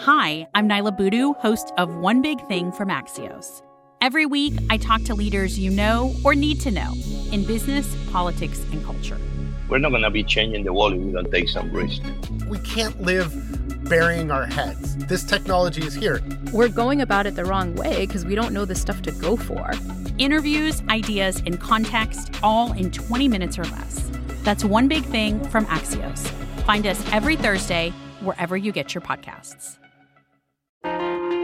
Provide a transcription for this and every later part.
Hi, I'm Niala Boodhoo, host of One Big Thing from Axios. Every week, I talk to leaders you know or need to know in business, politics, and culture. We're not going to be changing the world if we don't take some risk. We can't live burying our heads. This technology is here. We're going about it the wrong way because we don't know the stuff to go for. Interviews, ideas, and context, all in 20 minutes or less. That's One Big Thing from Axios. Find us every Thursday wherever you get your podcasts.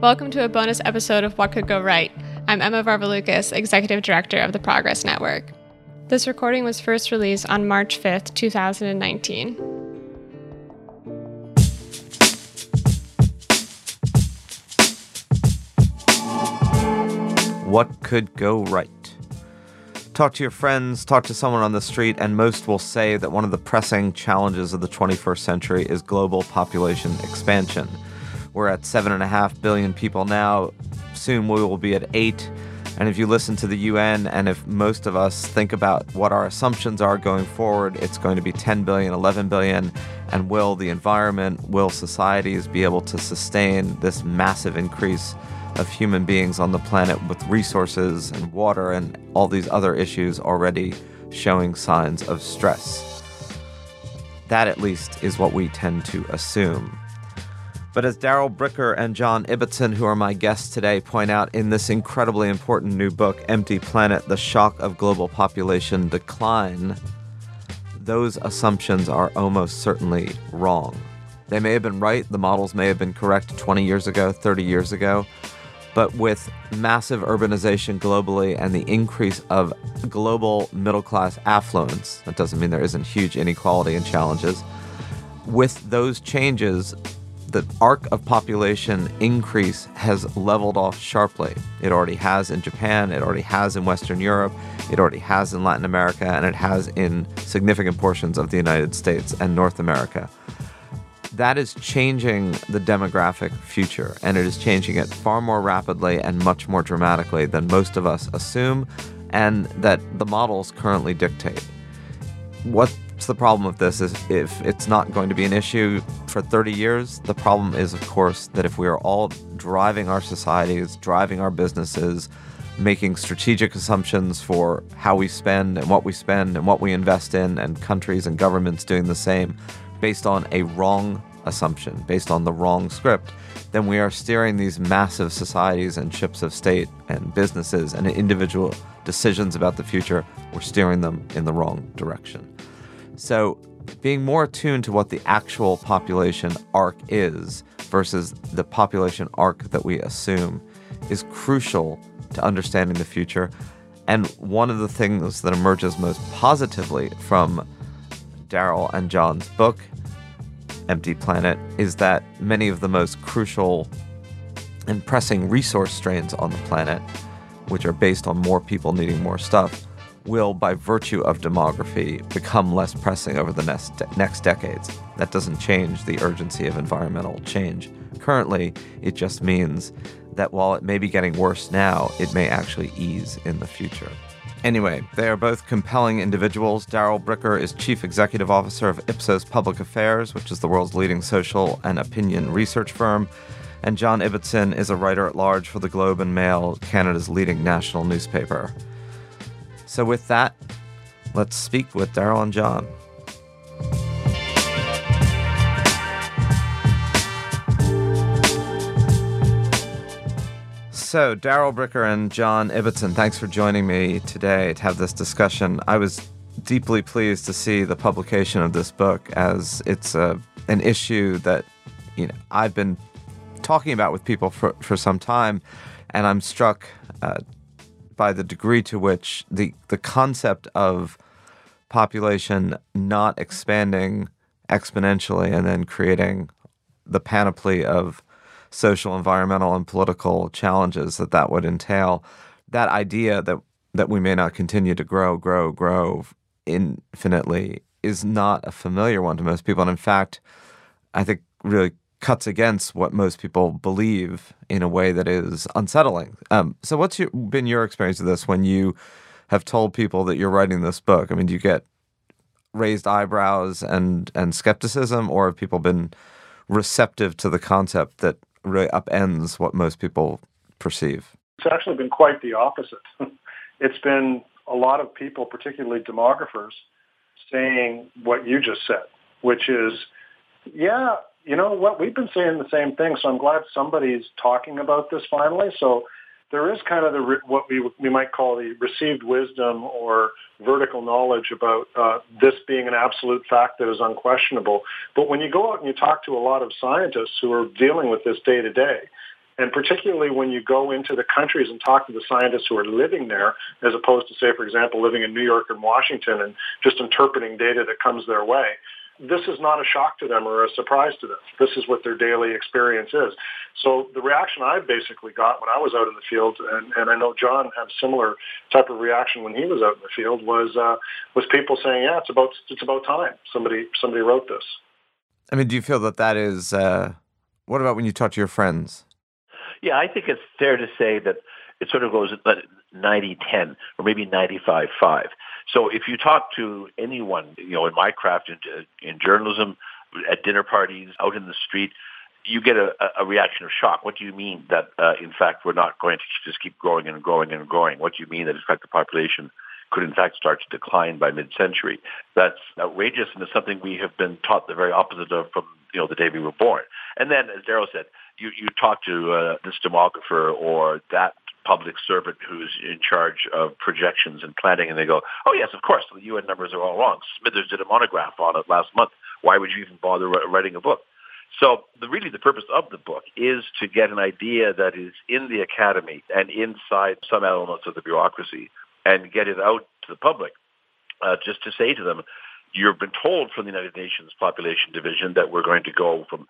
Welcome to a bonus episode of What Could Go Right. I'm Emma Varvaloucas, Executive Director of the Progress Network. This recording was first released on March 5th, 2019. What could go right? Talk to your friends, talk to someone on the street, and most will say that one of the pressing challenges of the 21st century is global population expansion. We're at 7.5 billion people now. Soon we will be at 8. And if you listen to the UN and if most of us think about what our assumptions are going forward, it's going to be 10 billion, 11 billion. And will the environment, will societies be able to sustain this massive increase of human beings on the planet with resources and water and all these other issues already showing signs of stress? That, at least, is what we tend to assume. But as Darrell Bricker and John Ibbitson, who are my guests today, point out in this incredibly important new book, Empty Planet The Shock of Global Population Decline, those assumptions are almost certainly wrong. They may have been right, the models may have been correct 20 years ago, 30 years ago, but with massive urbanization globally and the increase of global middle class affluence, that doesn't mean there isn't huge inequality and challenges. With those changes, the arc of population increase has leveled off sharply. It already has in Japan, it already has in Western Europe, it already has in Latin America, and it has in significant portions of the United States and North America. That is changing the demographic future, and it is changing it far more rapidly and much more dramatically than most of us assume, and that the models currently dictate. What What's the problem with this is if it's not going to be an issue for 30 years, the problem is, of course, that if we are all driving our societies, driving our businesses, making strategic assumptions for how we spend and what we spend and what we invest in, and countries and governments doing the same based on a wrong assumption, based on the wrong script, then we are steering these massive societies and ships of state and businesses and individual decisions about the future, we're steering them in the wrong direction. So, being more attuned to what the actual population arc is versus the population arc that we assume is crucial to understanding the future. And one of the things that emerges most positively from Darrell and John's book, Empty Planet, is that many of the most crucial and pressing resource strains on the planet, which are based on more people needing more stuff, will, by virtue of demography, become less pressing over the next, de- next decades. That doesn't change the urgency of environmental change. Currently, it just means that while it may be getting worse now, it may actually ease in the future. Anyway, they are both compelling individuals. Darrell Bricker is Chief Executive Officer of Ipsos Public Affairs, which is the world's leading social and opinion research firm. And John Ibbitson is a writer at large for the Globe and Mail, Canada's leading national newspaper. So, with that, let's speak with Darrell and John. So, Darrell Bricker and John Ibbitson, thanks for joining me today to have this discussion. I was deeply pleased to see the publication of this book as it's a, an issue that you know I've been talking about with people for, for some time, and I'm struck uh, by the degree to which the the concept of population not expanding exponentially and then creating the panoply of social, environmental, and political challenges that that would entail. That idea that that we may not continue to grow, grow, grow infinitely is not a familiar one to most people, and in fact, I think really cuts against what most people believe in a way that is unsettling. Um, so, what's your, been your experience of this when you have told people that you're writing this book? I mean, do you get raised eyebrows and and skepticism, or have people been receptive to the concept that really upends what most people perceive? It's actually been quite the opposite. it's been a lot of people, particularly demographers, saying what you just said, which is, yeah, you know what, we've been saying the same thing, so I'm glad somebody's talking about this finally. So there is kind of the what we we might call the received wisdom or vertical knowledge about uh, this being an absolute fact that is unquestionable. But when you go out and you talk to a lot of scientists who are dealing with this day to day, and particularly when you go into the countries and talk to the scientists who are living there, as opposed to, say, for example, living in New York and Washington and just interpreting data that comes their way, this is not a shock to them or a surprise to them. This is what their daily experience is. So the reaction I basically got when I was out in the field, and, and I know John had a similar type of reaction when he was out in the field, was uh, was people saying, "Yeah, it's about it's about time somebody somebody wrote this." I mean, do you feel that that is? Uh, what about when you talk to your friends? Yeah, I think it's fair to say that it sort of goes 90-10 or maybe 95-5. So if you talk to anyone, you know, in my craft, in, in journalism, at dinner parties, out in the street, you get a, a reaction of shock. What do you mean that, uh, in fact, we're not going to just keep growing and growing and growing? What do you mean that, in fact, the population could, in fact, start to decline by mid-century? That's outrageous, and it's something we have been taught the very opposite of from, you know, the day we were born. And then, as Darrell said, you, you talk to uh, this demographer or that public servant who's in charge of projections and planning, and they go, "Oh yes, of course, the UN numbers are all wrong." Smithers did a monograph on it last month. Why would you even bother writing a book? So, the, really, the purpose of the book is to get an idea that is in the academy and inside some elements of the bureaucracy, and get it out to the public, uh, just to say to them, you've been told from the United Nations Population Division that we're going to go from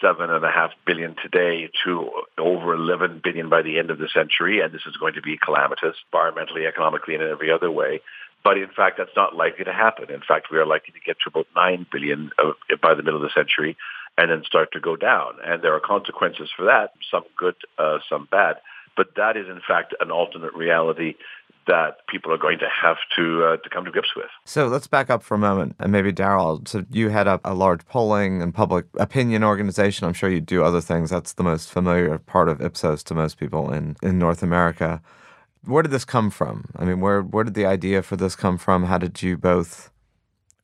seven and a half billion today to over 11 billion by the end of the century, and this is going to be calamitous, environmentally, economically, and in every other way. But in fact, that's not likely to happen. In fact, we are likely to get to about 9 billion by the middle of the century and then start to go down. And there are consequences for that, some good, uh, some bad. But that is, in fact, an alternate reality that people are going to have to uh, to come to grips with. So let's back up for a moment, and maybe Darrell. So you head up a large polling and public opinion organization. I'm sure you do other things. That's the most familiar part of Ipsos to most people in in North America. Where did this come from? I mean, where where did the idea for this come from? How did you both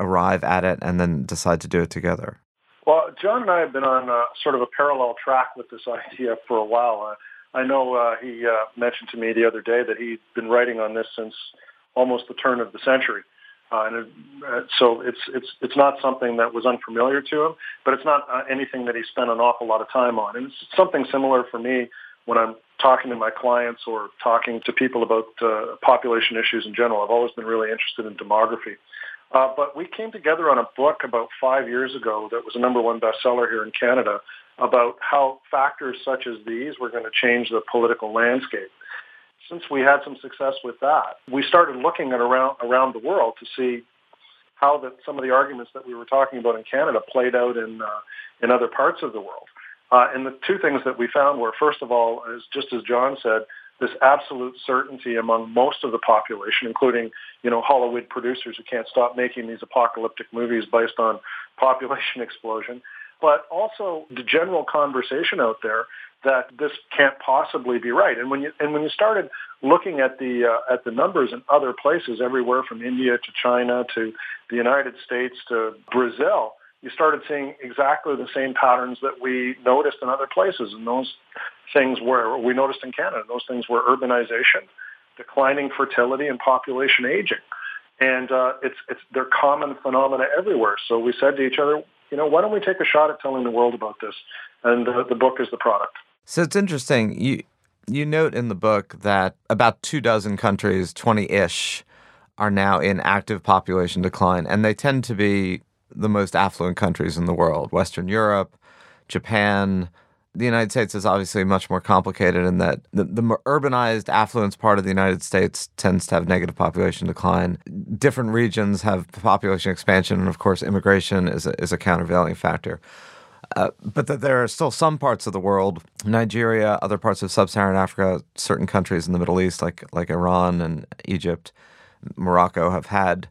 arrive at it and then decide to do it together? Well, John and I have been on uh, sort of a parallel track with this idea for a while. Uh, I know uh, he uh, mentioned to me the other day that he'd been writing on this since almost the turn of the century. Uh, and it, uh, so it's it's it's not something that was unfamiliar to him, but it's not uh, anything that he spent an awful lot of time on. And it's something similar for me when I'm talking to my clients or talking to people about uh, population issues in general. I've always been really interested in demography. But we came together on a book about five years ago that was a number one bestseller here in Canada about how factors such as these were going to change the political landscape. Since we had some success with that, we started looking at around around the world to see how that some of the arguments that we were talking about in Canada played out in uh, in other parts of the world. Uh, and the two things that we found were, first of all, is just as John said, this absolute certainty among most of the population, including you know Hollywood producers who can't stop making these apocalyptic movies based on population explosion but also the general conversation out there that this can't possibly be right. And when you and when you started looking at the uh, at the numbers in other places, everywhere from India to China to the United States to Brazil, you started seeing exactly the same patterns that we noticed in other places. And those things were we noticed in Canada. Those things were urbanization, declining fertility, and population aging. And uh, it's it's they're common phenomena everywhere. So we said to each other, you know, why don't we take a shot at telling the world about this? And uh, the book is the product. So it's interesting. You you note in the book that about two dozen countries, twenty ish, are now in active population decline, and they tend to be the most affluent countries in the world: Western Europe, Japan. The United States is obviously much more complicated in that the, the urbanized, affluent part of the United States tends to have negative population decline. Different regions have population expansion, and of course, immigration is a, is a countervailing factor. Uh, but that there are still some parts of the world, Nigeria, other parts of sub-Saharan Africa, certain countries in the Middle East, like like Iran and Egypt, Morocco, have had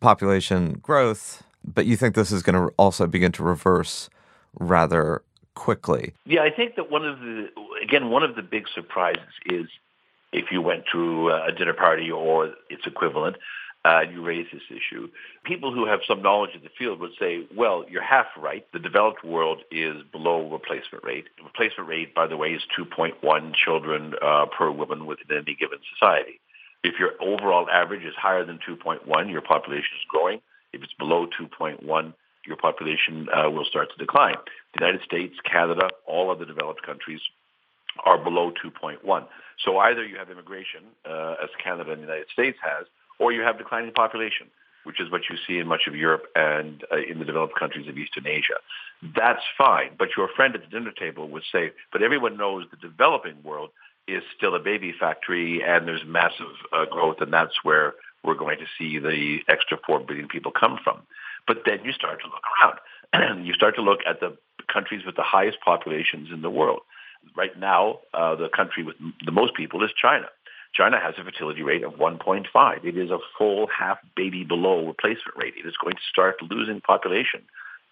population growth. But you think this is going to also begin to reverse rather quickly? Yeah, I think that one of the again one of the big surprises is if you went to a dinner party or its equivalent uh, you raise this issue. People who have some knowledge of the field would say, well, you're half right. The developed world is below replacement rate. Replacement rate, by the way, is 2.1 children uh, per woman within any given society. If your overall average is higher than 2.1, your population is growing. If it's below 2.1, your population uh, will start to decline. The United States, Canada, all other developed countries are below 2.1. So either you have immigration, uh, as Canada and the United States has, or you have declining population, which is what you see in much of Europe and uh, in the developed countries of Eastern Asia. That's fine. But your friend at the dinner table would say, but everyone knows the developing world is still a baby factory and there's massive uh, growth and that's where we're going to see the extra 4 billion people come from. But then you start to look around. And you start to look at the countries with the highest populations in the world. Right now, uh, the country with the most people is China. China has a fertility rate of 1.5. It is a full half baby below replacement rate. It is going to start losing population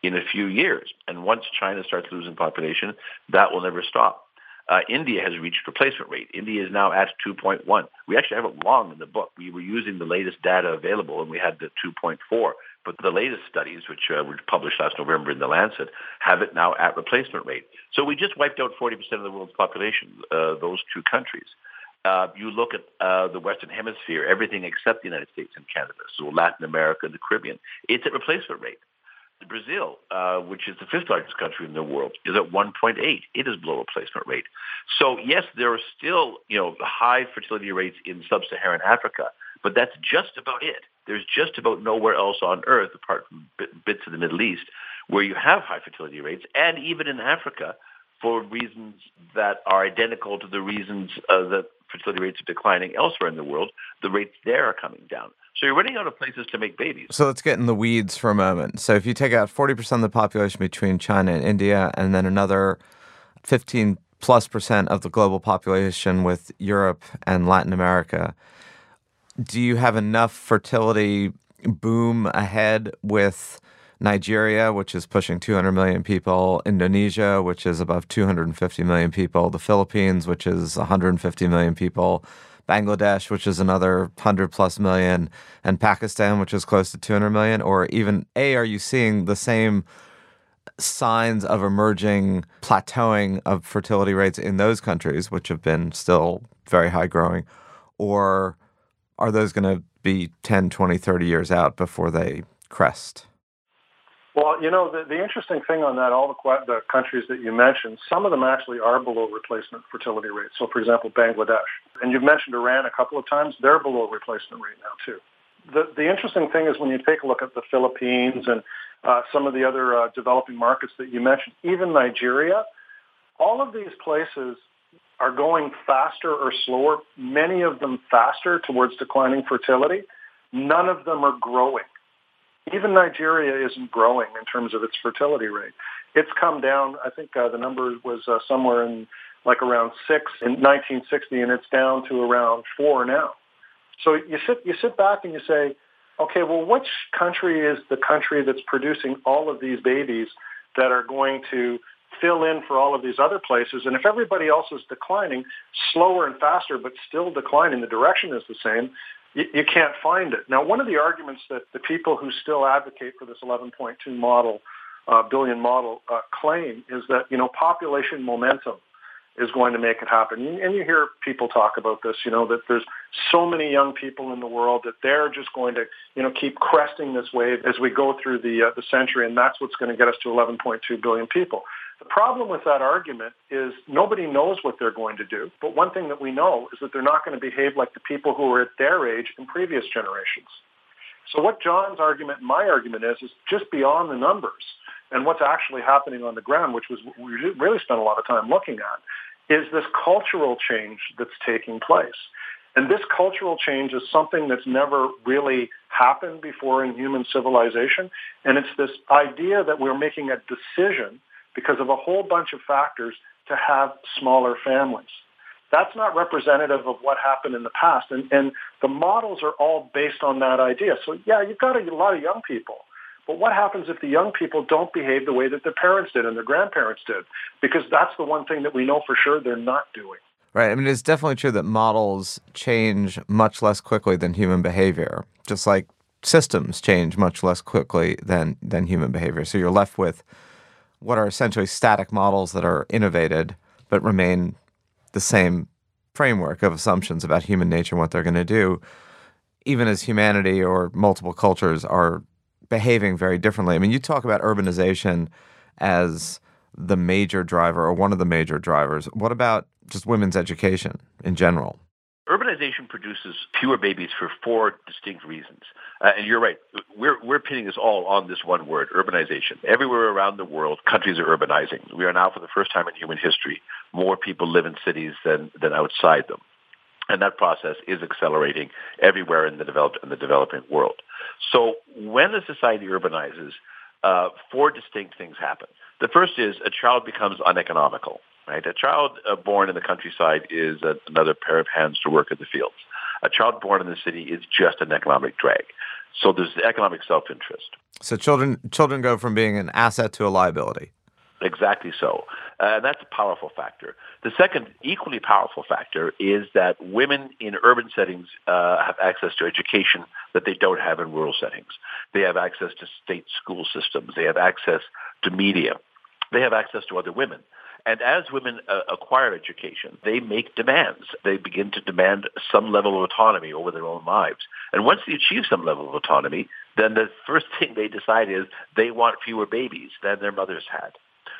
in a few years. And once China starts losing population, that will never stop. Uh, India has reached replacement rate. India is now at 2.1. We actually have it wrong in the book. We were using the latest data available, and we had the 2.4. But the latest studies, which uh, were published last November in The Lancet, have it now at replacement rate. So we just wiped out 40% of the world's population, uh, those two countries. Uh, you look at uh, the Western Hemisphere, everything except the United States and Canada, so Latin America, the Caribbean, it's at replacement rate. Brazil, uh, which is the fifth largest country in the world, is at 1.8. It is below replacement rate. So yes, there are still you know high fertility rates in sub-Saharan Africa, but that's just about it. There's just about nowhere else on earth, apart from bits of the Middle East, where you have high fertility rates, and even in Africa, for reasons that are identical to the reasons uh, that fertility rates are declining elsewhere in the world, the rates there are coming down. So you're running out of places to make babies. So let's get in the weeds for a moment. So if you take out 40% of the population between China and India, and then another 15 plus percent of the global population with Europe and Latin America, do you have enough fertility boom ahead with Nigeria, which is pushing 200 million people, Indonesia, which is above 250 million people, the Philippines, which is 150 million people, Bangladesh, which is another 100 plus million, and Pakistan, which is close to 200 million? Or even, A, are you seeing the same signs of emerging plateauing of fertility rates in those countries, which have been still very high growing? Or are those going to be 10, 20, 30 years out before they crest? Well, you know, the, the interesting thing on that, all the, the countries that you mentioned, some of them actually are below replacement fertility rates. So, for example, Bangladesh. And you've mentioned Iran a couple of times. They're below replacement rate now, too. The, the interesting thing is when you take a look at the Philippines and uh, some of the other uh, developing markets that you mentioned, even Nigeria, all of these places are going faster or slower, many of them faster towards declining fertility. None of them are growing even Nigeria isn't growing in terms of its fertility rate. It's come down. I think uh, the number was uh, somewhere in like around six in 1960, and it's down to around four now. So you sit you sit back and you say, okay, well, which country is the country that's producing all of these babies that are going to fill in for all of these other places? And if everybody else is declining slower and faster, but still declining, the direction is the same you, you can't find it. Now, one of the arguments that the people who still advocate for this 11.2 model, uh, billion model, uh, claim is that you know population momentum is going to make it happen. And you hear people talk about this, you know, that there's so many young people in the world that they're just going to, you know, keep cresting this wave as we go through the uh, the century, and that's what's going to get us to 11.2 billion people. The problem with that argument is nobody knows what they're going to do. But one thing that we know is that they're not going to behave like the people who were at their age in previous generations. So what John's argument my argument is, is just beyond the numbers. and what's actually happening on the ground, which was we really spent a lot of time looking at, is this cultural change that's taking place. And this cultural change is something that's never really happened before in human civilization. And it's this idea that we're making a decision because of a whole bunch of factors to have smaller families. That's not representative of what happened in the past. And, and the models are all based on that idea. So yeah, you've got a, lot of young people. But what happens if the young people don't behave the way that their parents did and their grandparents did? Because that's the one thing that we know for sure they're not doing. Right. I mean, it's definitely true that models change much less quickly than human behavior, just like systems change much less quickly than, than human behavior. So you're left with what are essentially static models that are innovated but remain the same framework of assumptions about human nature and what they're going to do, even as humanity or multiple cultures are behaving very differently. I mean, you talk about urbanization as the major driver or one of the major drivers. What about just women's education in general? Urbanization produces fewer babies for four distinct reasons. Uh, and you're right. We're, we're pinning this all on this one word, urbanization. Everywhere around the world, countries are urbanizing. We are now, for the first time in human history, more people live in cities than, than outside them. And that process is accelerating everywhere in the developed in the developing world. So when a society urbanizes, uh, four distinct things happen. The first is a child becomes uneconomical. Right, a child uh, born in the countryside is another pair of hands to work in the fields. A child born in the city is just an economic drag. So there's the economic self-interest. So children children go from being an asset to a liability. Exactly so. Uh, and that's a powerful factor. The second equally powerful factor is that women in urban settings uh, have access to education that they don't have in rural settings. They have access to state school systems. They have access to media. They have access to other women. And as women uh, acquire education, they make demands. They begin to demand some level of autonomy over their own lives. And once they achieve some level of autonomy, then the first thing they decide is they want fewer babies than their mothers had.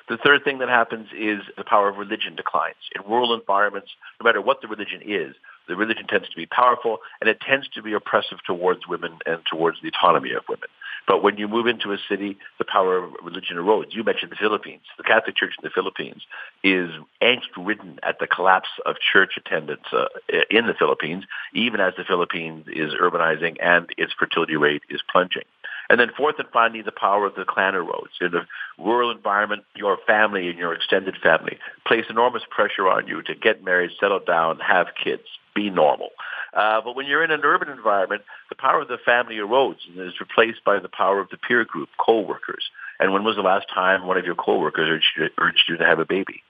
The third thing that happens is the power of religion declines. In rural environments, no matter what the religion is, the religion tends to be powerful and it tends to be oppressive towards women and towards the autonomy of women. But when you move into a city, the power of religion erodes. You mentioned the Philippines. The Catholic Church in the Philippines is angst-ridden at the collapse of church attendance uh, in the Philippines, even as the Philippines is urbanizing and its fertility rate is plunging. And then fourth and finally, the power of the clan erodes. In a rural environment, your family and your extended family place enormous pressure on you to get married, settle down, have kids, be normal. Uh, but when you're in an urban environment, the power of the family erodes and is replaced by the power of the peer group, co-workers. And when was the last time one of your co-workers urged you, urged you to have a baby?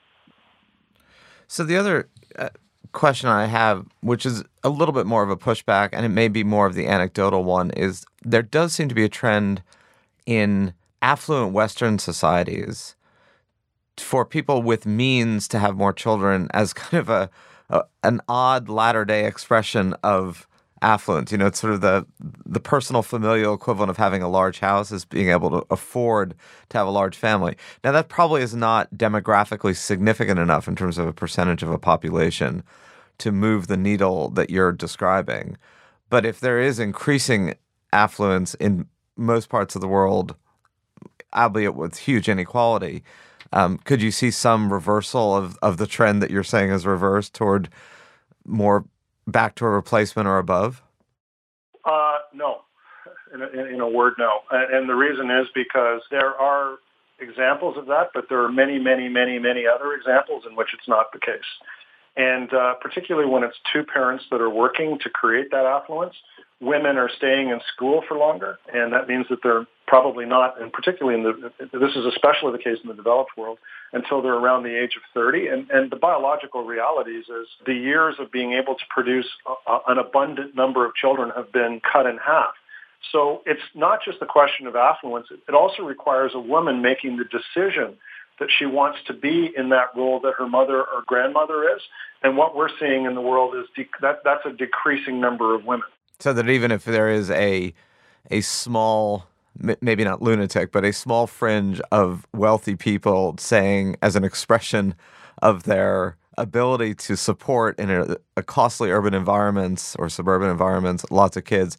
So the other uh, question I have, which is a little bit more of a pushback, and it may be more of the anecdotal one, is there does seem to be a trend in affluent Western societies for people with means to have more children as kind of a, an odd latter day expression of affluence. You know, it's sort of the the personal familial equivalent of having a large house is being able to afford to have a large family. Now that probably is not demographically significant enough in terms of a percentage of a population to move the needle that you're describing. But if there is increasing affluence in most parts of the world, albeit with huge inequality, um, could you see some reversal of, of the trend that you're saying is reversed toward more back to a replacement or above? Uh, no. In a, in a word, no. And the reason is because there are examples of that, but there are many, many, many, many other examples in which it's not the case. And uh, particularly when it's two parents that are working to create that affluence, women are staying in school for longer, and that means that they're probably not, and particularly in the, this is especially the case in the developed world, until they're around the age of 30. And, and the biological realities is the years of being able to produce a, an abundant number of children have been cut in half. So it's not just a question of affluence. It also requires a woman making the decision that she wants to be in that role that her mother or grandmother is. And what we're seeing in the world is de- that that's a decreasing number of women. So that even if there is a a small maybe not lunatic, but a small fringe of wealthy people saying as an expression of their ability to support in a, a costly urban environments or suburban environments lots of kids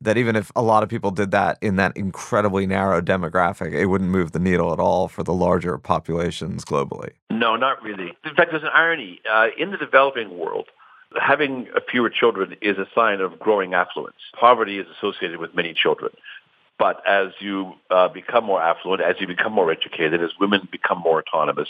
that even if a lot of people did that in that incredibly narrow demographic, it wouldn't move the needle at all for the larger populations globally. No, not really. In fact, there's an irony. Uh, in the developing world, having fewer children is a sign of growing affluence. Poverty is associated with many children. But as you uh, become more affluent, as you become more educated, as women become more autonomous,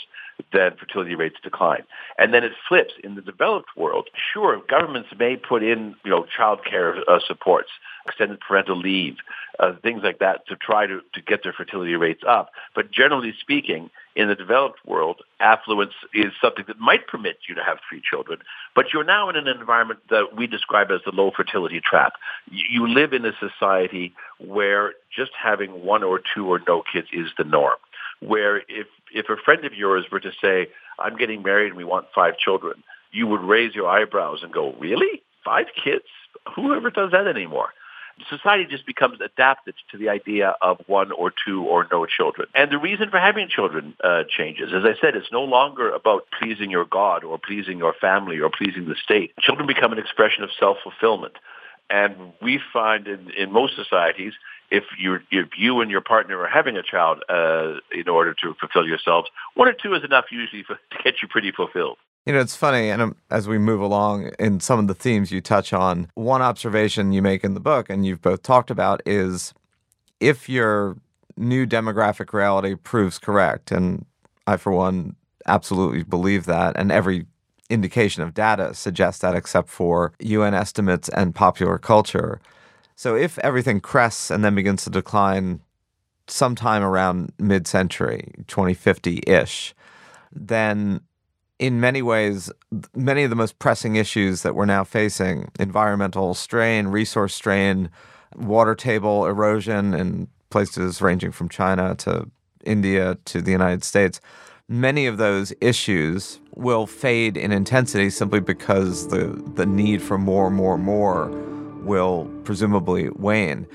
then fertility rates decline. And then it flips in the developed world. Sure, governments may put in, you know, child care uh, supports, extended parental leave, uh, things like that to try to, to get their fertility rates up. But generally speaking, in the developed world, affluence is something that might permit you to have three children, but you're now in an environment that we describe as the low fertility trap. You live in a society where just having one or two or no kids is the norm. Where if, if a friend of yours were to say, I'm getting married and we want five children, you would raise your eyebrows and go, really? Five kids? Whoever does that anymore? Society just becomes adapted to the idea of one or two or no children. And the reason for having children uh, changes. As I said, it's no longer about pleasing your God or pleasing your family or pleasing the state. Children become an expression of self-fulfillment. And we find in, in most societies, if you if you and your partner are having a child uh, in order to fulfill yourselves, one or two is enough usually for, to get you pretty fulfilled. You know, it's funny, and um, as we move along in some of the themes you touch on, one observation you make in the book, and you've both talked about, is if your new demographic reality proves correct, and I, for one, absolutely believe that, and every indication of data suggests that, except for UN estimates and popular culture. So if everything crests and then begins to decline sometime around mid century, 2050 ish, then in many ways, many of the most pressing issues that we're now facing environmental strain, resource strain, water table erosion in places ranging from China to India to the United States many of those issues will fade in intensity simply because the, the need for more, more, more will presumably wane.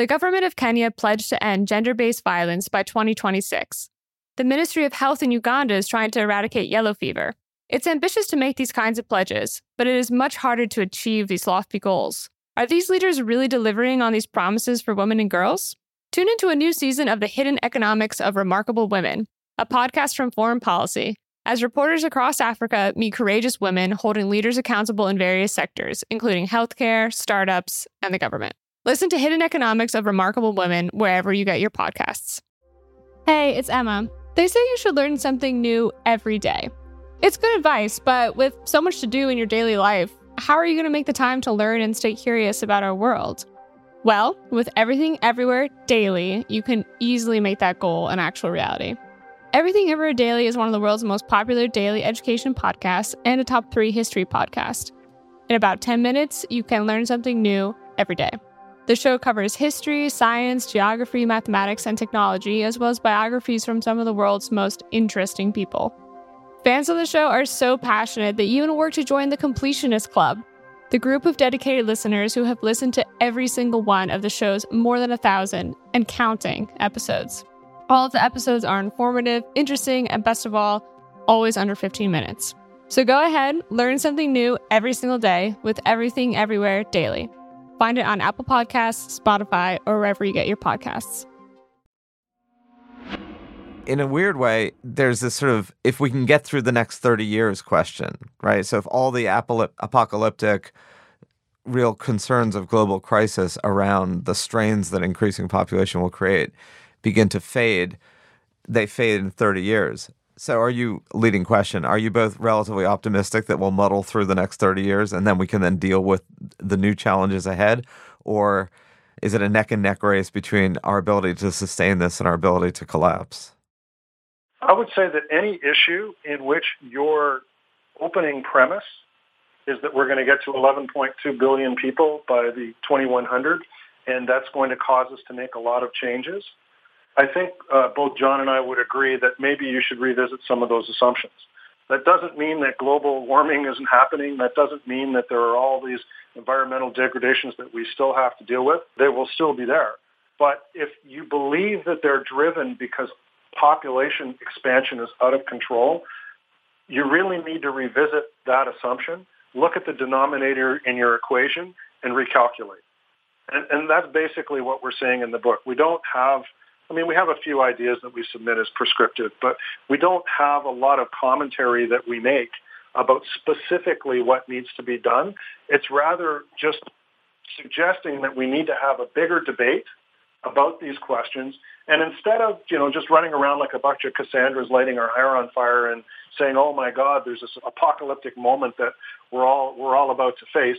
The government of Kenya pledged to end gender based violence by 2026. The Ministry of Health in Uganda is trying to eradicate yellow fever. It's ambitious to make these kinds of pledges, but it is much harder to achieve these lofty goals. Are these leaders really delivering on these promises for women and girls? Tune into a new season of The Hidden Economics of Remarkable Women, a podcast from Foreign Policy, as reporters across Africa meet courageous women holding leaders accountable in various sectors, including healthcare, startups, and the government. Listen to Hidden Economics of Remarkable Women wherever you get your podcasts. Hey, it's Emma. They say you should learn something new every day. It's good advice, but with so much to do in your daily life, how are you going to make the time to learn and stay curious about our world? Well, with Everything Everywhere Daily, you can easily make that goal an actual reality. Everything Everywhere Daily is one of the world's most popular daily education podcasts and a top three history podcast. In about 10 minutes, you can learn something new every day. The show covers history, science, geography, mathematics, and technology, as well as biographies from some of the world's most interesting people. Fans of the show are so passionate that you even work to join the Completionist Club, the group of dedicated listeners who have listened to every single one of the show's more than a thousand and counting episodes. All of the episodes are informative, interesting, and best of all, always under 15 minutes. So go ahead, learn something new every single day with Everything Everywhere Daily. Find it on Apple Podcasts, Spotify, or wherever you get your podcasts. In a weird way, there's this sort of if we can get through the next 30 years question, right? So if all the apocalyptic real concerns of global crisis around the strains that increasing population will create begin to fade, they fade in 30 years. So, are you leading question? Are you both relatively optimistic that we'll muddle through the next 30 years and then we can then deal with the new challenges ahead? Or is it a neck and neck race between our ability to sustain this and our ability to collapse? I would say that any issue in which your opening premise is that we're going to get to 11.2 billion people by the 2100, and that's going to cause us to make a lot of changes, I think uh, both John and I would agree that maybe you should revisit some of those assumptions. That doesn't mean that global warming isn't happening. That doesn't mean that there are all these environmental degradations that we still have to deal with. They will still be there. But if you believe that they're driven because population expansion is out of control, you really need to revisit that assumption look at the denominator in your equation and recalculate. And, and that's basically what we're saying in the book. We don't have, I mean, we have a few ideas that we submit as prescriptive, but we don't have a lot of commentary that we make about specifically what needs to be done. It's rather just suggesting that we need to have a bigger debate about these questions. And instead of, you know, just running around like a bunch of Cassandras lighting our hair on fire and saying, oh my God, there's this apocalyptic moment that we're all, we're all about to face,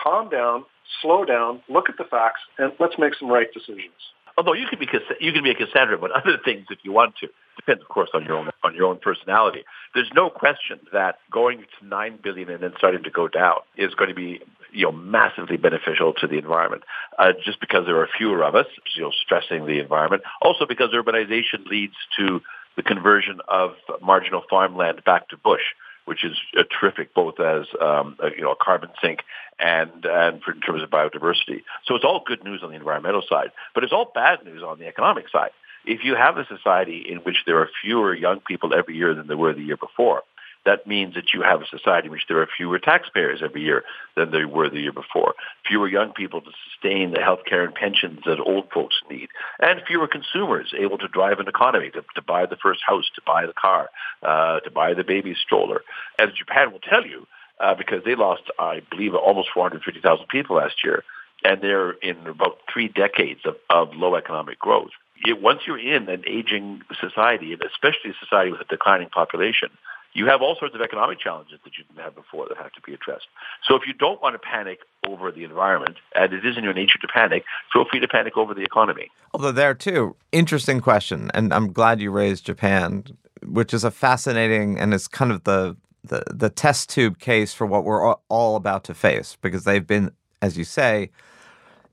calm down, slow down, look at the facts, and let's make some right decisions. Although you can be you can be a Cassandra about other things if you want to. Depends, of course, on your own on your own personality. There's no question that going to nine billion and then starting to go down is going to be you know massively beneficial to the environment. Uh, just because there are fewer of us, you know, stressing the environment. Also because urbanization leads to the conversion of marginal farmland back to bush which is uh, terrific both as um, a, you know a carbon sink and and for, in terms of biodiversity. So it's all good news on the environmental side, but it's all bad news on the economic side. If you have a society in which there are fewer young people every year than there were the year before, that means that you have a society in which there are fewer taxpayers every year than there were the year before, fewer young people to sustain the health care and pensions that old folks need, and fewer consumers able to drive an economy, to, to buy the first house, to buy the car, uh, to buy the baby stroller. As Japan will tell you, uh, because they lost, I believe, almost 450,000 people last year, and they're in about three decades of, of low economic growth. It, once you're in an aging society, and especially a society with a declining population, you have all sorts of economic challenges that you didn't have before that have to be addressed. So if you don't want to panic over the environment, and it is in your nature to panic, feel free to panic over the economy. Although there too, interesting question, and I'm glad you raised Japan, which is a fascinating and it's kind of the the, the test tube case for what we're all about to face because they've been, as you say,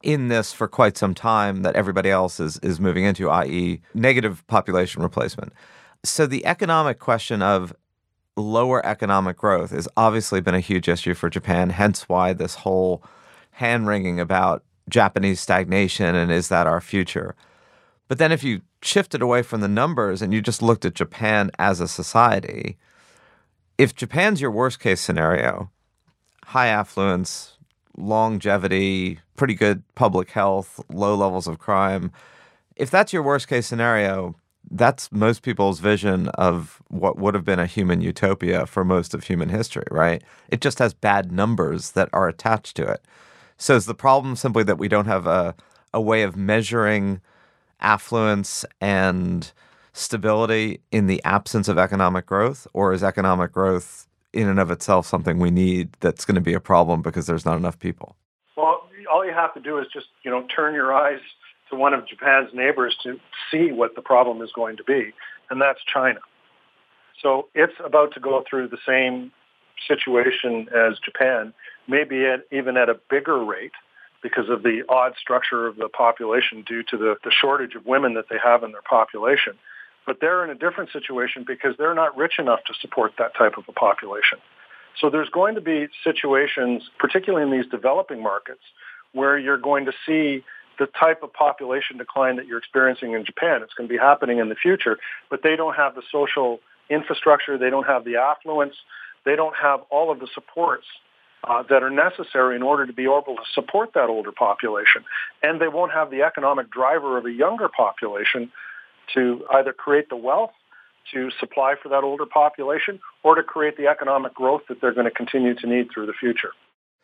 in this for quite some time that everybody else is is moving into, i.e., negative population replacement. So the economic question of lower economic growth has obviously been a huge issue for Japan, hence why this whole hand wringing about Japanese stagnation and is that our future. But then if you shifted away from the numbers and you just looked at Japan as a society, if Japan's your worst case scenario, high affluence, longevity, pretty good public health, low levels of crime, if that's your worst case scenario, that's most people's vision of what would have been a human utopia for most of human history, right? It just has bad numbers that are attached to it. So is the problem simply that we don't have a, a way of measuring affluence and stability in the absence of economic growth, or is economic growth in and of itself something we need that's going to be a problem because there's not enough people? Well, all you have to do is just, you know, turn your eyes to one of Japan's neighbors to see what the problem is going to be, and that's China. So it's about to go through the same situation as Japan, maybe at, even at a bigger rate because of the odd structure of the population due to the, the shortage of women that they have in their population. But they're in a different situation because they're not rich enough to support that type of a population. So there's going to be situations, particularly in these developing markets, where you're going to see the type of population decline that you're experiencing in Japan. It's going to be happening in the future, but they don't have the social infrastructure. They don't have the affluence. They don't have all of the supports uh, that are necessary in order to be able to support that older population. And they won't have the economic driver of a younger population to either create the wealth to supply for that older population or to create the economic growth that they're going to continue to need through the future.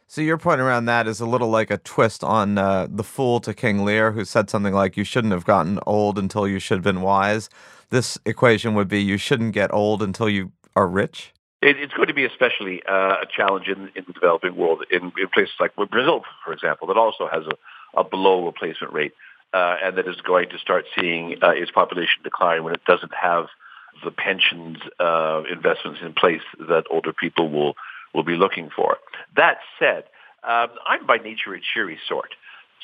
So your point around that is a little like a twist on uh, the fool to King Lear, who said something like, "You shouldn't have gotten old until you should have been wise." This equation would be, "You shouldn't get old until you are rich." It, it's going to be especially uh, a challenge in, in the developing world, in, in places like Brazil, for example, that also has a, a below replacement rate, uh, and that is going to start seeing uh, its population decline when it doesn't have the pensions uh, investments in place that older people will will be looking for. That said, um, I'm by nature a cheery sort.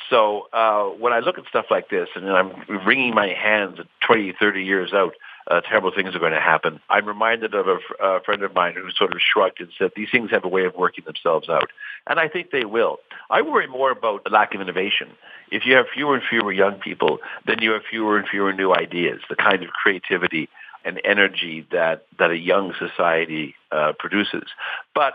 So uh, when I look at stuff like this and I'm wringing my hands 20, 30 years out, uh, terrible things are going to happen. I'm reminded of a, fr- a friend of mine who sort of shrugged and said, these things have a way of working themselves out. And I think they will. I worry more about the lack of innovation. If you have fewer and fewer young people, then you have fewer and fewer new ideas, the kind of creativity and energy that, that a young society uh, produces. But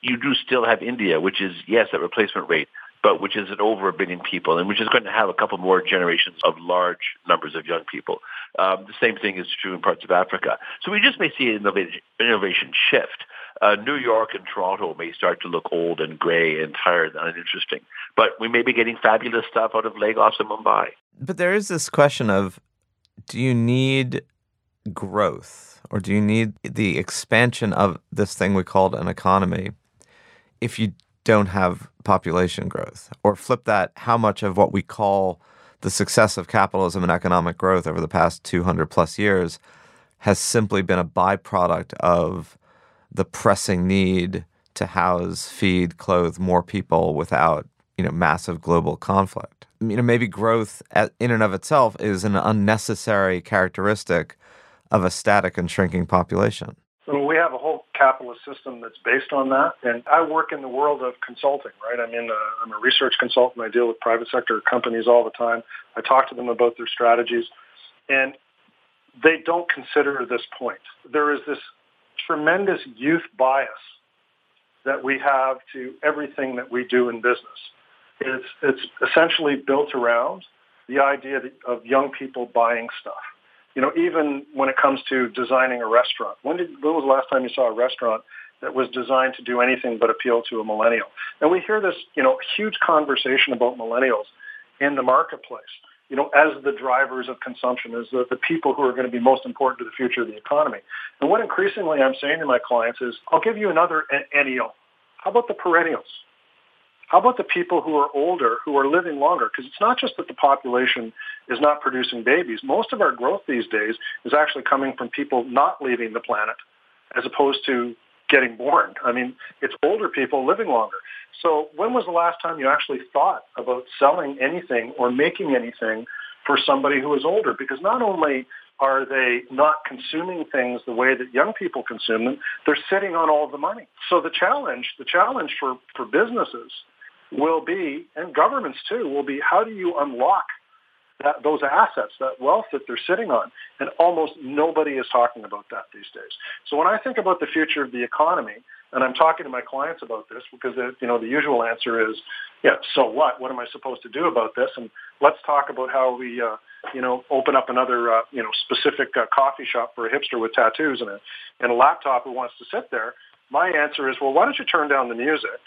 you do still have India, which is, yes, at replacement rate, but which is at over a billion people and which is going to have a couple more generations of large numbers of young people. Um, the same thing is true in parts of Africa. So we just may see an innovation, innovation shift. Uh, New York and Toronto may start to look old and gray and tired and uninteresting, but we may be getting fabulous stuff out of Lagos and Mumbai. But there is this question of do you need growth or do you need the expansion of this thing we called an economy if you don't have population growth? Or flip that, how much of what we call the success of capitalism and economic growth over the past 200 plus years has simply been a byproduct of the pressing need to house, feed, clothe more people without, you know, massive global conflict. You know, maybe growth in and of itself is an unnecessary characteristic of a static and shrinking population. We have a whole capitalist system that's based on that. And I work in the world of consulting, right? I'm in a, I'm a research consultant. I deal with private sector companies all the time. I talk to them about their strategies. And they don't consider this point. There is this tremendous youth bias that we have to everything that we do in business. It's, it's essentially built around the idea of young people buying stuff. You know, even when it comes to designing a restaurant, when did when was the last time you saw a restaurant that was designed to do anything but appeal to a millennial? And we hear this, you know, huge conversation about millennials in the marketplace you know, as the drivers of consumption, as the, the people who are going to be most important to the future of the economy. And what increasingly I'm saying to my clients is, I'll give you another ennial. How about the perennials? How about the people who are older, who are living longer? Because it's not just that the population is not producing babies. Most of our growth these days is actually coming from people not leaving the planet as opposed to getting born. I mean, it's older people living longer. So when was the last time you actually thought about selling anything or making anything for somebody who is older? Because not only are they not consuming things the way that young people consume them, they're sitting on all the money. So the challenge, the challenge for, for businesses will be, and governments too, will be how do you unlock that, those assets, that wealth that they're sitting on. And almost nobody is talking about that these days. So when I think about the future of the economy, and I'm talking to my clients about this because you know the usual answer is, yeah, so what? What am I supposed to do about this? And let's talk about how we, uh, you know, open up another, uh, you know, specific uh, coffee shop for a hipster with tattoos and a and a laptop who wants to sit there. My answer is, well, why don't you turn down the music?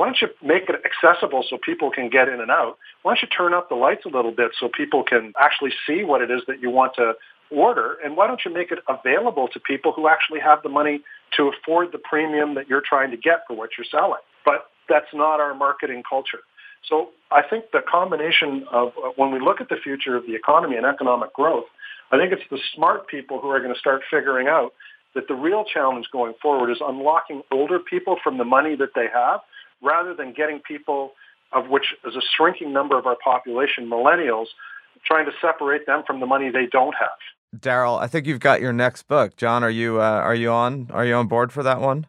Why don't you make it accessible so people can get in and out? Why don't you turn up the lights a little bit so people can actually see what it is that you want to order? And why don't you make it available to people who actually have the money to afford the premium that you're trying to get for what you're selling? But that's not our marketing culture. So I think the combination of uh, when we look at the future of the economy and economic growth, I think it's the smart people who are going to start figuring out that the real challenge going forward is unlocking older people from the money that they have rather than getting people, of which is a shrinking number of our population, millennials, trying to separate them from the money they don't have. Darrell, I think you've got your next book. John, are you uh, are you on are you on board for that one?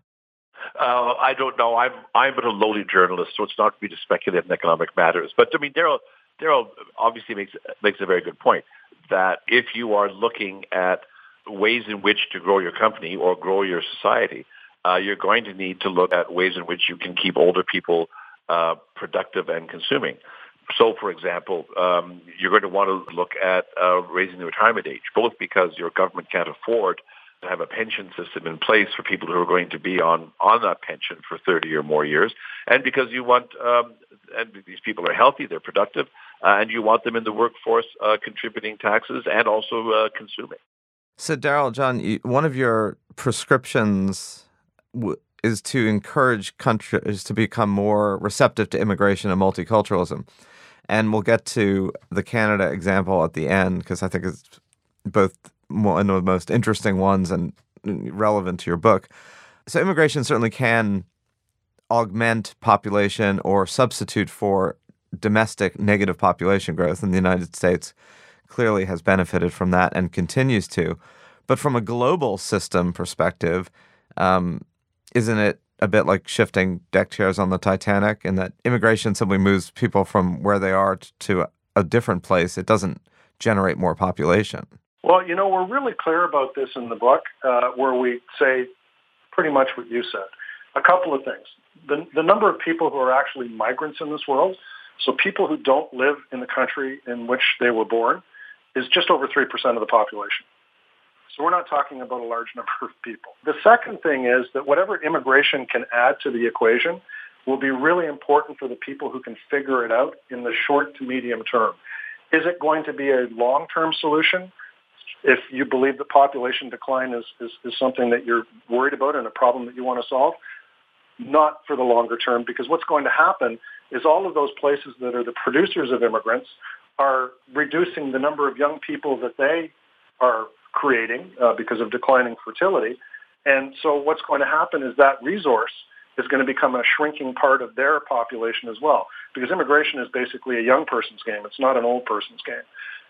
Uh, I don't know. I'm I'm a lowly journalist, so it's not for me to speculate in economic matters. But I mean, Daryl Darrell obviously makes makes a very good point that if you are looking at ways in which to grow your company or grow your society, uh, you're going to need to look at ways in which you can keep older people uh, productive and consuming. So, for example, um, you're going to want to look at uh, raising the retirement age, both because your government can't afford to have a pension system in place for people who are going to be on, on that pension for 30 or more years, and because you want, um, and these people are healthy, they're productive, uh, and you want them in the workforce uh, contributing taxes and also uh, consuming. So, Darrell, John, one of your prescriptions is to encourage countries to become more receptive to immigration and multiculturalism. And we'll get to the Canada example at the end because I think it's both one of the most interesting ones and relevant to your book. So, immigration certainly can augment population or substitute for domestic negative population growth, and the United States clearly has benefited from that and continues to. But from a global system perspective, um, isn't it a bit like shifting deck chairs on the Titanic in that immigration simply moves people from where they are to a different place? It doesn't generate more population. Well, you know, we're really clear about this in the book, uh, where we say pretty much what you said. A couple of things. The, the number of people who are actually migrants in this world, so people who don't live in the country in which they were born, is just over 3% of the population. So we're not talking about a large number of people. The second thing is that whatever immigration can add to the equation will be really important for the people who can figure it out in the short to medium term. Is it going to be a long-term solution? If you believe that population decline is, is, is something that you're worried about and a problem that you want to solve, not for the longer term, because what's going to happen is all of those places that are the producers of immigrants are reducing the number of young people that they are creating uh, because of declining fertility. And so what's going to happen is that resource is going to become a shrinking part of their population as well. Because immigration is basically a young person's game. It's not an old person's game.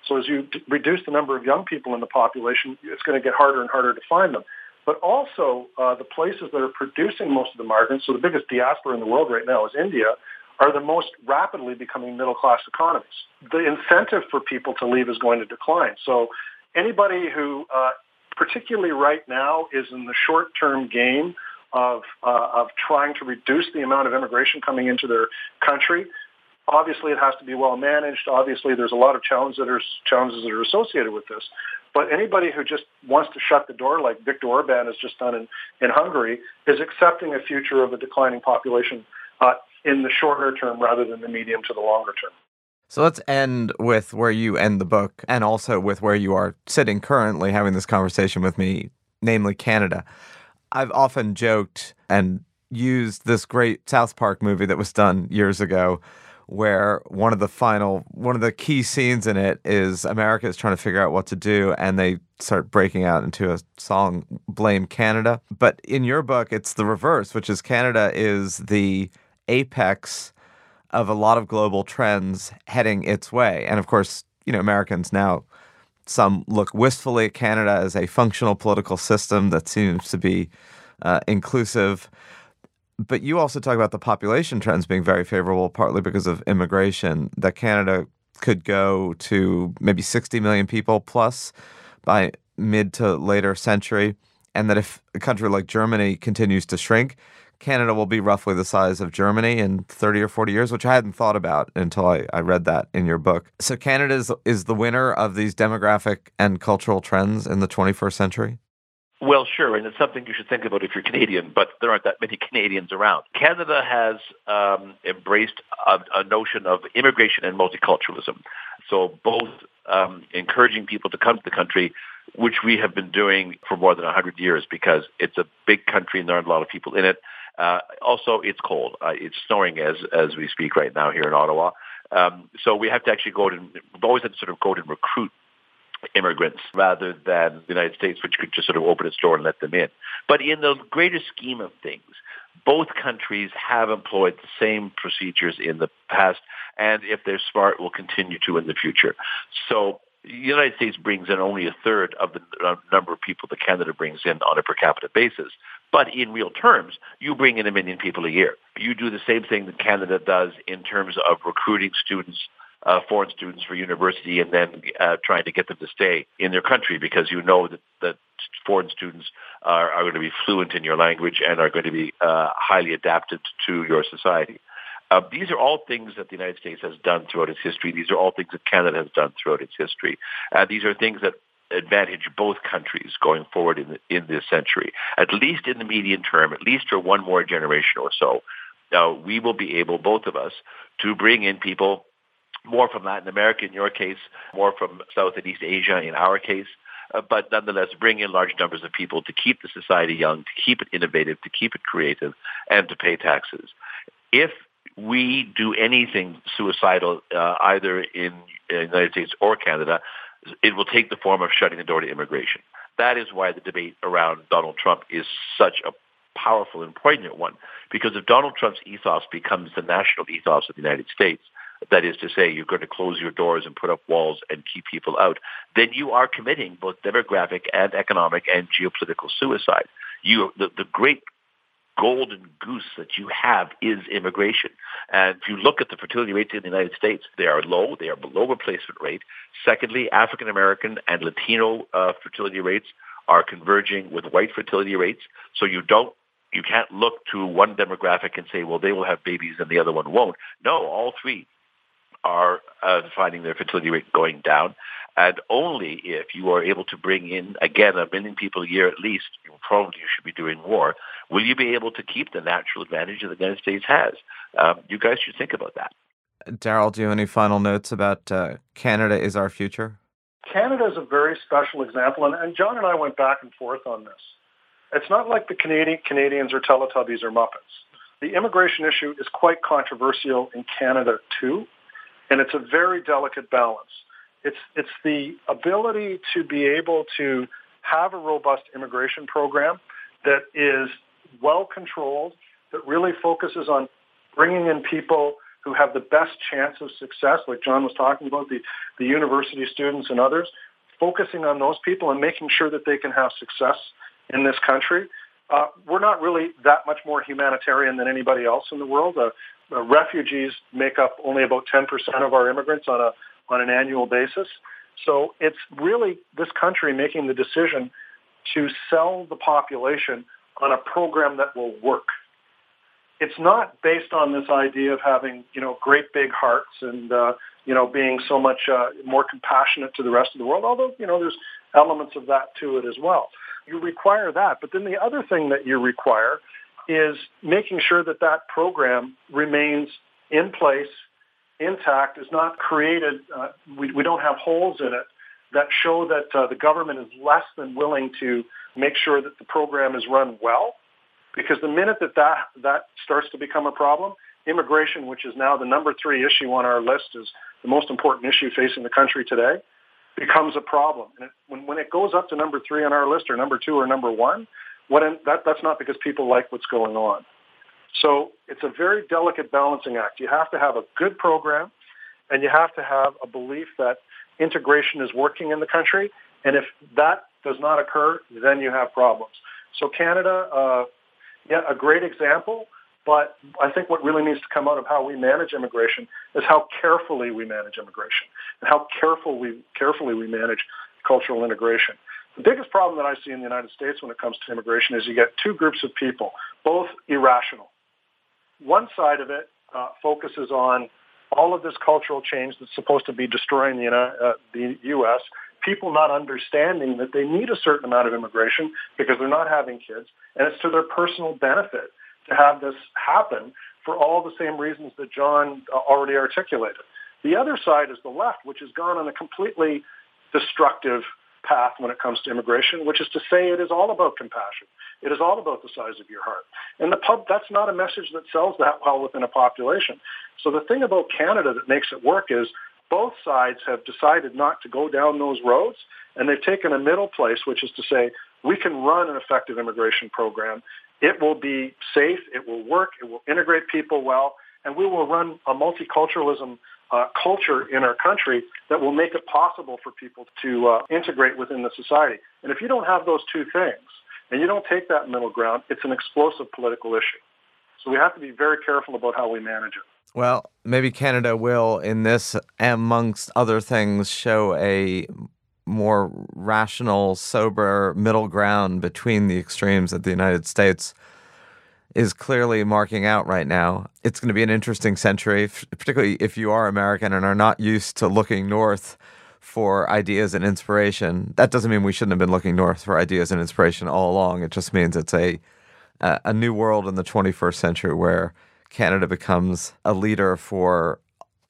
So as you d- reduce the number of young people in the population, it's going to get harder and harder to find them. But also uh, the places that are producing most of the migrants, so the biggest diaspora in the world right now is India, are the most rapidly becoming middle-class economies. The incentive for people to leave is going to decline. So anybody who, uh, particularly right now, is in the short-term game of uh, of trying to reduce the amount of immigration coming into their country. Obviously, it has to be well managed. Obviously, there's a lot of challenges that are challenges that are associated with this. But anybody who just wants to shut the door, like Viktor Orban has just done in, in Hungary, is accepting a future of a declining population uh, in the shorter term rather than the medium to the longer term. So let's end with where you end the book and also with where you are sitting currently having this conversation with me, namely Canada. I've often joked and used this great South Park movie that was done years ago where one of the final one of the key scenes in it is America is trying to figure out what to do and they start breaking out into a song blame Canada but in your book it's the reverse which is Canada is the apex of a lot of global trends heading its way and of course you know Americans now some look wistfully at Canada as a functional political system that seems to be uh, inclusive. But you also talk about the population trends being very favorable, partly because of immigration, that Canada could go to maybe 60 million people plus by mid to later century. And that if a country like Germany continues to shrink, Canada will be roughly the size of Germany in 30 or 40 years, which I hadn't thought about until I, I read that in your book. So Canada is, is the winner of these demographic and cultural trends in the 21st century? Well, sure, and it's something you should think about if you're Canadian, but there aren't that many Canadians around. Canada has um, embraced a, a, notion of immigration and multiculturalism. So both um, encouraging people to come to the country, which we have been doing for more than 100 years because it's a big country and there aren't a lot of people in it. Uh, also, it's cold. Uh, it's snowing as as we speak right now here in Ottawa. Um, so we have to actually go to. We've always had to sort of go to recruit immigrants rather than the United States, which could just sort of open its door and let them in. But in the greater scheme of things, both countries have employed the same procedures in the past, and if they're smart, will continue to in the future. So the United States brings in only a third of the number of people that Canada brings in on a per capita basis. But in real terms, you bring in a million people a year. You do the same thing that Canada does in terms of recruiting students, uh, foreign students for university, and then uh, trying to get them to stay in their country because you know that, that foreign students are, are going to be fluent in your language and are going to be uh, highly adapted to your society. Uh, these are all things that the United States has done throughout its history. These are all things that Canada has done throughout its history. Uh, these are things that advantage both countries going forward in, the, in this century, at least in the medium term, at least for one more generation or so. Now, we will be able, both of us, to bring in people more from Latin America in your case, more from South and East Asia in our case, uh, but nonetheless bring in large numbers of people to keep the society young, to keep it innovative, to keep it creative, and to pay taxes. If we do anything suicidal, uh, either in the United States or Canada, it will take the form of shutting the door to immigration. That is why the debate around Donald Trump is such a powerful and poignant one. Because if Donald Trump's ethos becomes the national ethos of the United States, that is to say, you're going to close your doors and put up walls and keep people out, then you are committing both demographic and economic and geopolitical suicide. You, the, the great golden goose that you have is immigration. And if you look at the fertility rates in the United States, they are low. They are below replacement rate. Secondly, African American and Latino uh, fertility rates are converging with white fertility rates. So you don't you can't look to one demographic and say, well, they will have babies and the other one won't. No, all three are uh, finding their fertility rate going down. And only if you are able to bring in, again, a million people a year at least, you probably should be doing more, will you be able to keep the natural advantage that the United States has? Um, you guys should think about that. Darrell, do you have any final notes about uh, Canada is our future? Canada is a very special example, and, and John and I went back and forth on this. It's not like the Canadian, Canadians or Teletubbies or Muppets. The immigration issue is quite controversial in Canada too, and it's a very delicate balance. It's, it's the ability to be able to have a robust immigration program that is well controlled, that really focuses on bringing in people who have the best chance of success, like John was talking about, the, the university students and others, focusing on those people and making sure that they can have success in this country. Uh, we're not really that much more humanitarian than anybody else in the world. Uh, refugees make up only about 10% of our immigrants on a on an annual basis. So it's really this country making the decision to sell the population on a program that will work it's not based on this idea of having, you know, great big hearts and, uh, you know, being so much uh, more compassionate to the rest of the world, although, you know, there's elements of that to it as well. You require that. But then the other thing that you require is making sure that that program remains in place, intact, is not created, uh, we, we don't have holes in it that show that uh, the government is less than willing to make sure that the program is run well because the minute that, that that starts to become a problem, immigration, which is now the number three issue on our list, is the most important issue facing the country today, becomes a problem. And it, when, when it goes up to number three on our list or number two or number one, that, that's not because people like what's going on. So it's a very delicate balancing act. You have to have a good program and you have to have a belief that integration is working in the country. And if that does not occur, then you have problems. So Canada, uh, yeah, a great example. But I think what really needs to come out of how we manage immigration is how carefully we manage immigration and how careful we, carefully we manage cultural integration. The biggest problem that I see in the United States when it comes to immigration is you get two groups of people, both irrational. One side of it uh, focuses on all of this cultural change that's supposed to be destroying the, uh, the U.S., people not understanding that they need a certain amount of immigration because they're not having kids, and it's to their personal benefit to have this happen for all the same reasons that John uh, already articulated. The other side is the left, which has gone on a completely destructive path when it comes to immigration, which is to say it is all about compassion. It is all about the size of your heart. And the pub, that's not a message that sells that well within a population. So the thing about Canada that makes it work is both sides have decided not to go down those roads, and they've taken a middle place, which is to say we can run an effective immigration program. It will be safe, it will work, it will integrate people well, and we will run a multiculturalism uh, culture in our country that will make it possible for people to uh, integrate within the society. And if you don't have those two things, and you don't take that middle ground, it's an explosive political issue. So we have to be very careful about how we manage it. Well, maybe Canada will, in this, amongst other things, show a more rational, sober middle ground between the extremes that the United States is clearly marking out right now. It's going to be an interesting century, particularly if you are American and are not used to looking north for ideas and inspiration. That doesn't mean we shouldn't have been looking north for ideas and inspiration all along. It just means it's a a new world in the 21st century where Canada becomes a leader for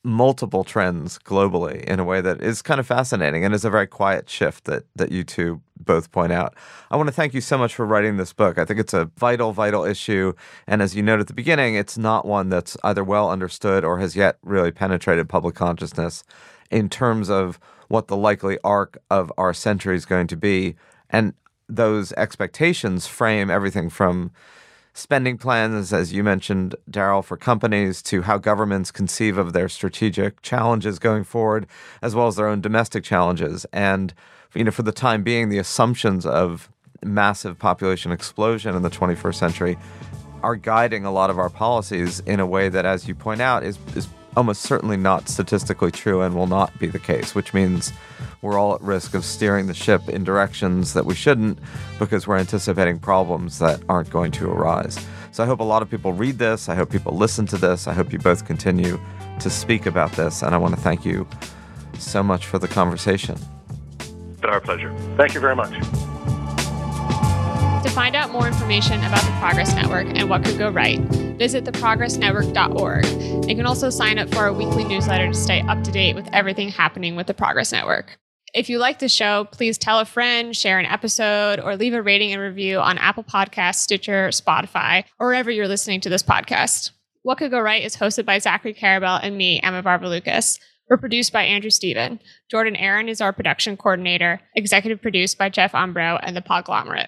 multiple trends globally in a way that is kind of fascinating and is a very quiet shift that that you two both point out. I want to thank you so much for writing this book. I think it's a vital vital issue and as you noted at the beginning, it's not one that's either well understood or has yet really penetrated public consciousness in terms of what the likely arc of our century is going to be and those expectations frame everything from spending plans, as you mentioned, Darrell, for companies to how governments conceive of their strategic challenges going forward, as well as their own domestic challenges. And you know, for the time being, the assumptions of massive population explosion in the 21st century are guiding a lot of our policies in a way that, as you point out, is is almost certainly not statistically true and will not be the case, which means we're all at risk of steering the ship in directions that we shouldn't because we're anticipating problems that aren't going to arise. So I hope a lot of people read this. I hope people listen to this. I hope you both continue to speak about this. And I want to thank you so much for the conversation. It's been our pleasure. Thank you very much. To find out more information about the Progress Network and what could go right, visit theprogressnetwork.org. You can also sign up for our weekly newsletter to stay up to date with everything happening with the Progress Network. If you like the show, please tell a friend, share an episode, or leave a rating and review on Apple Podcasts, Stitcher, Spotify, or wherever you're listening to this podcast. What Could Go Right is hosted by Zachary Karabell and me, Emma Varvaloucas. We're produced by Andrew Steven. Jordan Aaron is our production coordinator, executive produced by Jeff Umbro and the Podglomerate.